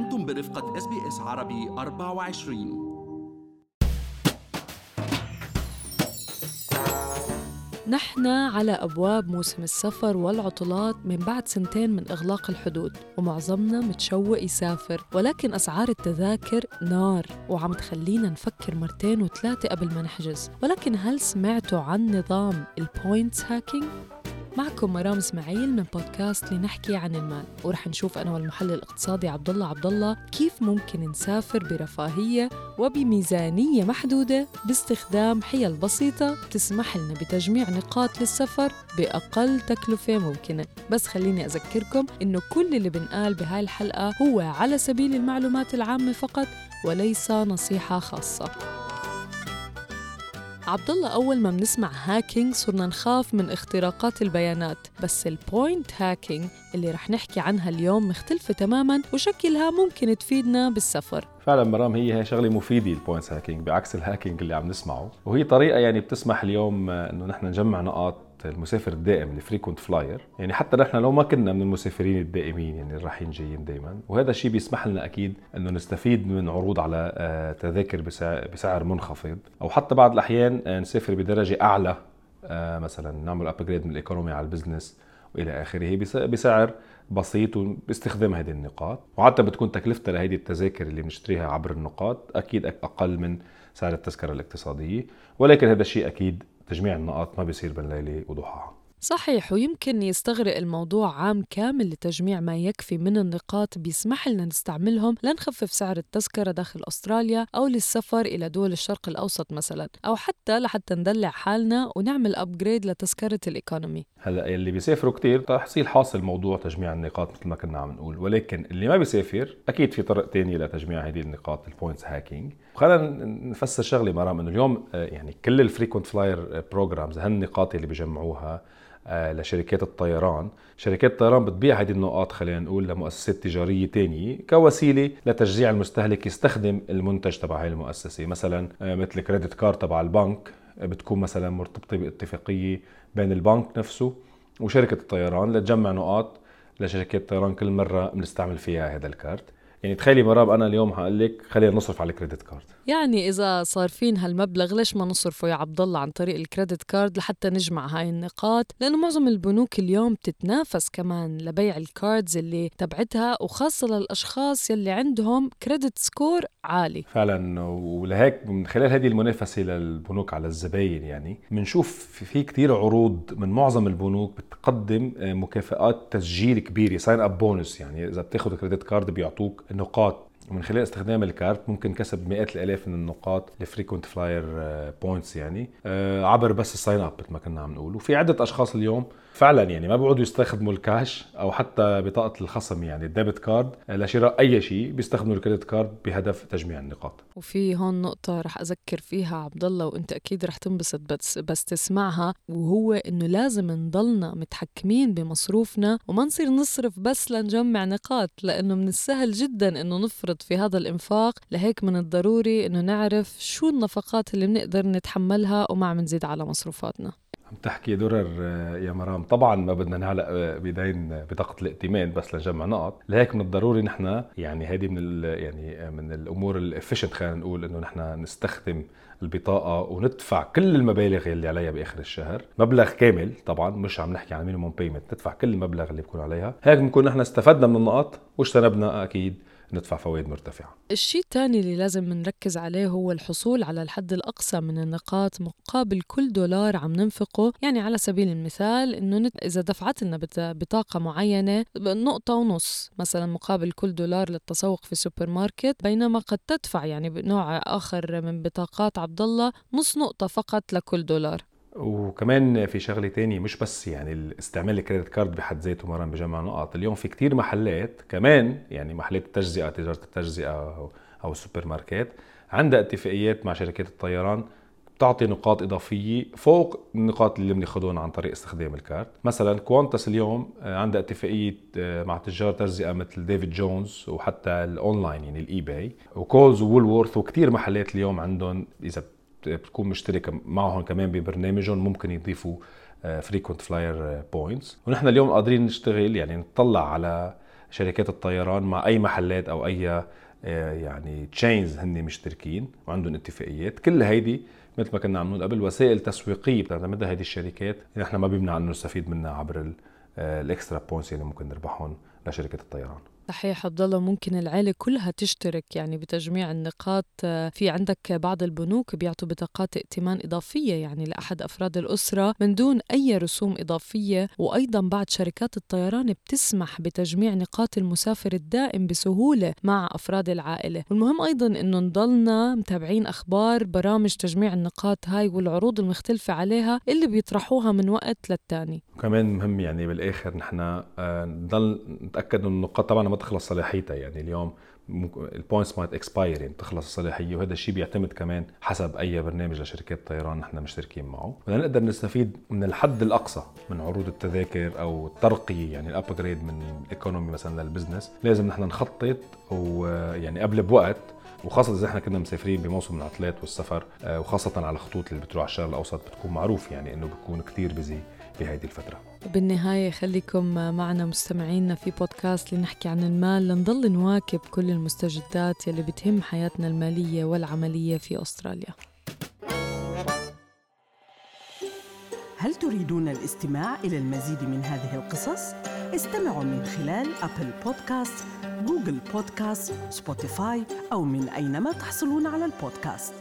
أنتم برفقة إس بي إس عربي 24 نحن على أبواب موسم السفر والعطلات من بعد سنتين من إغلاق الحدود ومعظمنا متشوق يسافر ولكن أسعار التذاكر نار وعم تخلينا نفكر مرتين وثلاثة قبل ما نحجز ولكن هل سمعتوا عن نظام ال points hacking؟ معكم مرام إسماعيل من بودكاست لنحكي عن المال ورح نشوف أنا والمحلل الاقتصادي عبد الله عبد الله كيف ممكن نسافر برفاهية وبميزانية محدودة باستخدام حيل بسيطة تسمح لنا بتجميع نقاط للسفر بأقل تكلفة ممكنة. بس خليني أذكركم إنه كل اللي بنقال بهاي الحلقة هو على سبيل المعلومات العامة فقط وليس نصيحة خاصة. عبد الله أول ما بنسمع hacking صرنا نخاف من اختراقات البيانات. بس ال point hacking اللي رح نحكي عنها اليوم مختلفة تماما وشكلها ممكن تفيدنا بالسفر. فعلا مرام هي هي شغلة مفيدة ال points hacking بعكس ال hacking اللي عم نسمعه. وهي طريقة يعني بتسمح اليوم إنه نحن نجمع نقاط المسافر الدائم ال frequent flyer يعني حتى نحن لو ما كنا من المسافرين الدائمين يعني الرايحين جايين دائما وهذا الشيء بيسمح لنا أكيد إنه نستفيد من عروض على آه، تذاكر بسعر منخفض. أو حتى بعض الأحيان آه، نسافر بدرجة أعلى آه، مثلا نعمل upgrade من ال economy على ال business وإلى آخره بسعر بسيط باستخدام هذه النقاط. وعادة بتكون تكلفتها لهذه التذاكر اللي بنشتريها عبر النقاط أكيد أقل من سعر التذكرة الاقتصادية. ولكن هذا الشيء أكيد تجميع النقاط ما بيصير بين ليله وضحاها. صحيح ويمكن يستغرق الموضوع عام كامل لتجميع ما يكفي من النقاط. بيسمح لنا نستعملهم لنخفف سعر التذكرة داخل أستراليا أو للسفر إلى دول الشرق الأوسط مثلا أو حتى لحتى ندلع حالنا ونعمل أبجريد لتذكرة الإيكونومي. هلأ اللي بيسافروا كتير تحصيل حاصل موضوع تجميع النقاط مثل ما كنا عم نقول. ولكن اللي ما بيسافر أكيد في طرق تانية لتجميع هذه النقاط ال points hacking خلينا نفسر شغلة مرام إنه اليوم آه، يعني كل ال frequent flyer programs هالنقاط اللي بيجمعوها لشركات الطيران. شركات الطيران بتبيع هذه النقاط خلينا نقول لمؤسسات تجارية تانية كوسيلة لتشجيع المستهلك يستخدم المنتج تبع هاي المؤسسة. مثلا آه، مثل credit card تبع البنك بتكون مثلا مرتبطة باتفاقية بين البنك نفسه وشركة الطيران لتجمع نقاط لشركات الطيران كل مرة بنستعمل فيها هذا الكارت يعني تخيلي مرام أنا اليوم هقول لك خلينا نصرف على ال credit card. يعني إذا صارفين هالمبلغ ليش ما نصرفه يا عبد الله عن طريق ال credit card لحتى نجمع هاي النقاط؟ لأنه معظم البنوك اليوم تتنافس كمان لبيع ال cards اللي تبعتها وخاصة للأشخاص يلي عندهم credit score عالي. فعلا ولهيك من خلال هذه المنافسة للبنوك على الزباين يعني بنشوف في كثير عروض من معظم البنوك بتقدم مكافآت تسجيل كبيره sign up bonus يعني إذا بتاخذ credit card بيعطوك نقاط ومن خلال استخدام الكارت ممكن كسب مئات الآلاف من النقاط ال frequent flyer points يعني آه، عبر بس ال sign up مثل ما كنا عم نقول وفي عدة أشخاص اليوم فعلا يعني ما بيقعدوا يستخدموا الكاش أو حتى بطاقة الخصم يعني ال debit card لشراء أي شيء بيستخدموا ال credit card بهدف تجميع النقاط. وفي هون نقطة رح أذكر فيها عبد الله وأنت أكيد رح تنبسط بس بس تسمعها وهو إنه لازم نضلنا متحكمين بمصروفنا وما نصير نصرف بس لنجمع نقاط لأنه من السهل جدا إنه نفرط في هذا الإنفاق لهيك من الضروري إنه نعرف شو النفقات اللي بنقدر نتحملها وما عم نزيد على مصروفاتنا. عم تحكي درر آه، يا مرام. طبعا ما بدنا نعلق آه، بدين بطاقه الائتمان بس لنجمع نقط. لهيك من الضروري نحن يعني هذه من يعني آه، من الأمور ال efficient خلينا نقول إنه نحن نستخدم البطاقة وندفع كل المبالغ اللي عليها بآخر الشهر. مبلغ كامل طبعا مش عم نحكي عن minimum payment ندفع كل المبلغ اللي بكون عليها. هيك بنكون نحن استفدنا من النقط واجتنبنا أكيد. ندفع فوائد مرتفعة. الشيء الثاني اللي لازم نركز عليه هو الحصول على الحد الأقصى من النقاط مقابل كل دولار عم ننفقه. يعني على سبيل المثال إنه نت... إذا دفعت لنا بطاقة معينة نقطة ونص مثلا مقابل كل دولار للتسوق في السوبر ماركت بينما قد تدفع يعني بنوع آخر من بطاقات عبد الله نص نقطة فقط لكل دولار. وكمان في شغلة تانية مش بس يعني استعمال ال credit card بحد ذاته مرة بجمع نقاط اليوم في كتير محلات كمان يعني محلات التجزئة تجارة التجزئة أو السوبر ماركت عندها اتفاقيات مع شركات الطيران بتعطي نقاط إضافية فوق النقاط اللي بناخذهم عن طريق استخدام ال card مثلا كوانتاس اليوم آه، عندها اتفاقية آه، مع تجار تجزئة مثل ديفيد جونز وحتى الاونلاين يعني الاي باي وكولز وولورث وكثير محلات اليوم عندهم إذا بتكون مشتركة معهم كمان ببرنامجهم ممكن يضيفوا frequent flyer points ونحن اليوم قادرين نشتغل يعني نطلع على شركات الطيران مع أي محلات أو أي آه، يعني chains هن مشتركين وعندهم اتفاقيات. كل هيدي مثل ما كنا عم نقول قبل وسائل تسويقية بتعتمدها هذه الشركات نحن ما بيمنع إنه نستفيد منها عبر ال extra points اللي ممكن نربحهم لشركة الطيران. صحيح عبد الله ممكن العيلة كلها تشترك يعني بتجميع النقاط في عندك بعض البنوك بيعطوا بطاقات ائتمان إضافية يعني لأحد أفراد الأسرة من دون أي رسوم إضافية. وأيضا بعض شركات الطيران بتسمح بتجميع نقاط المسافر الدائم بسهولة مع أفراد العائلة. والمهم أيضا أنه نضلنا متابعين أخبار برامج تجميع النقاط هاي والعروض المختلفة عليها اللي بيطرحوها من وقت للتاني. كمان مهم يعني بالآخر نحن آه، نضل نتأكد أنه النقاط طبعا تخلص صلاحيتها. يعني اليوم ال points might expire يعني تخلص الصلاحية وهذا الشيء بيعتمد كمان حسب أي برنامج لشركات الطيران نحن مشتركين معه. بدنا نقدر نستفيد من الحد الأقصى من عروض التذاكر أو الترقيه يعني ال upgrade من ال economy مثلا لل business لازم نحن نخطط ويعني قبل بوقت وخاصة إذا إحنا كنا مسافرين بموسم العطلات والسفر آه، وخاصة على الخطوط اللي بتروح على الشرق الأوسط بتكون معروف يعني إنه بيكون كتير busy بهذه الفترة. بالنهاية خليكم معنا مستمعينا في بودكاست لنحكي عن المال. لنضل نواكب كل المستجدات يلي بتهم حياتنا المالية والعملية في أستراليا. هل تريدون الاستماع إلى المزيد من هذه القصص؟ استمعوا من خلال أبل بودكاست، جوجل بودكاست، سبوتيفاي أو من أينما تحصلون على البودكاست.